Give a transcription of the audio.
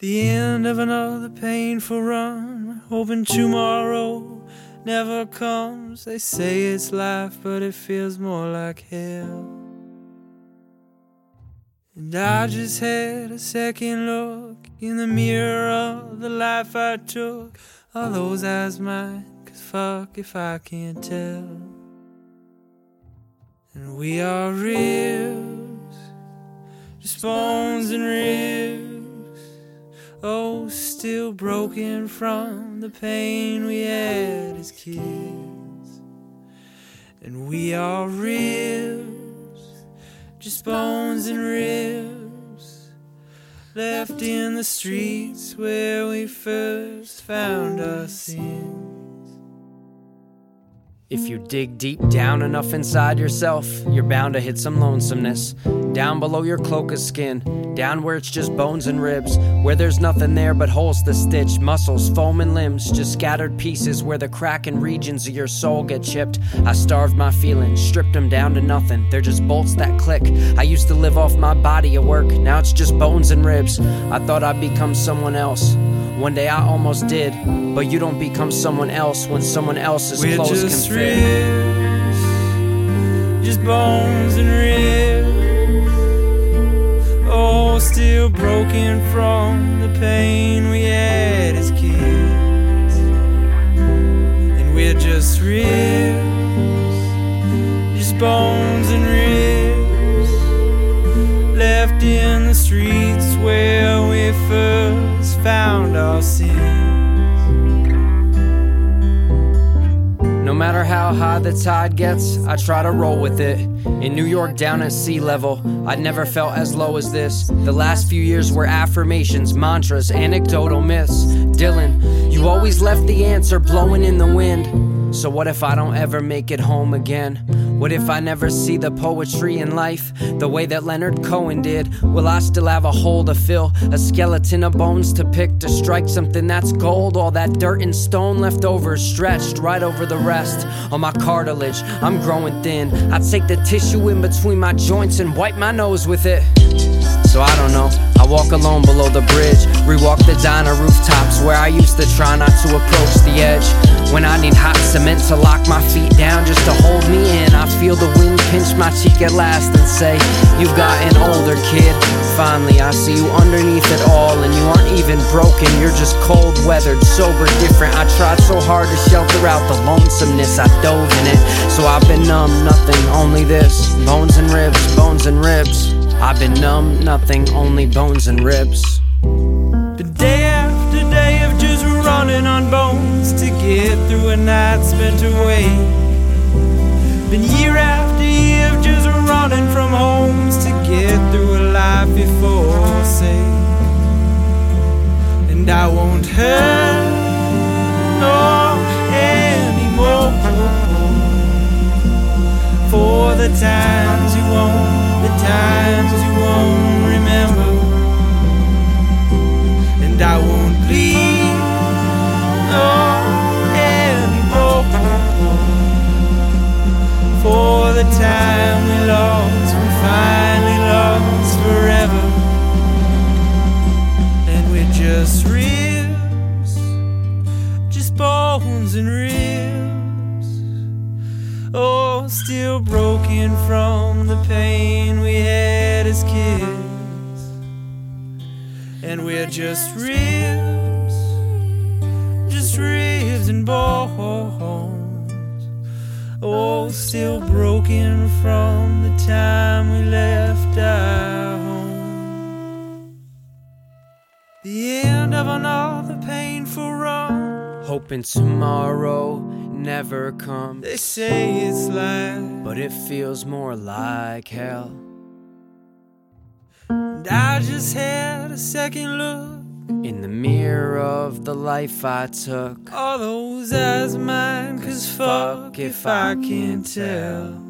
The end of another painful run, hoping tomorrow never comes. They say it's life, but it feels more like hell. And I just had a second look in the mirror of the life I took. Are those eyes mine? Cause fuck if I can't tell. And we are ribs, just bones and ribs. Still broken from the pain we had as kids. And we are ribs, just bones and ribs, left in the streets where we first found our sins. If you dig deep down enough inside yourself, you're bound to hit some lonesomeness. Down below your cloak of skin, down where it's just bones and ribs, where there's nothing there but holes to stitch, muscles, foam, and limbs, just scattered pieces where the cracking regions of your soul get chipped. I starved my feelings, stripped them down to nothing. They're just bolts that click. I used to live off my body at work, now it's just bones and ribs. I thought I'd become someone else. One day I almost did, but you don't become someone else when someone else's We're clothes just can fit. ribs, just bones and ribs. Still broken from the pain we had as kids. And we're just ribs, just bones and ribs. Left in the streets where we first found our sins. Matter how high the tide gets, I try to roll with it. In New York, down at sea level, I'd never felt as low as this. The last few years were affirmations, mantras, anecdotal myths. Dylan, you always left the answer blowing in the wind. So, what if I don't ever make it home again? What if I never see the poetry in life the way that Leonard Cohen did? Will I still have a hole to fill, a skeleton of bones to pick to strike something that's gold? All that dirt and stone left over, stretched right over the rest. On my cartilage, I'm growing thin. I take the tissue in between my joints and wipe my nose with it. So I don't know. I walk alone below the bridge, rewalk the diner rooftops where I used to try not to approach the edge. When I need hot cement to lock my feet down just to hold me in, I feel the wind pinch my cheek at last and say, You've gotten older, kid. Finally, I see you underneath it all, and you aren't even broken. You're just cold weathered, sober, different. I tried so hard to shelter out the lonesomeness, I dove in it. So I've been numb, nothing, only this bones and ribs, bones and ribs. I've been numb, nothing, only bones and ribs. Been day after day of just running on bones to get through a night spent away. Been year after year of just running from homes to get through a life before say. And I won't hurt no anymore for the times still broken from the pain we had as kids. And we're just ribs, just ribs and bones. Oh, still broken from the time we left our home. The end of another painful run. Hoping tomorrow never comes. They say it's life, But it feels more like hell. and I just had a second look. In the mirror of the life I took. All those eyes mine, cause fuck if I can't tell.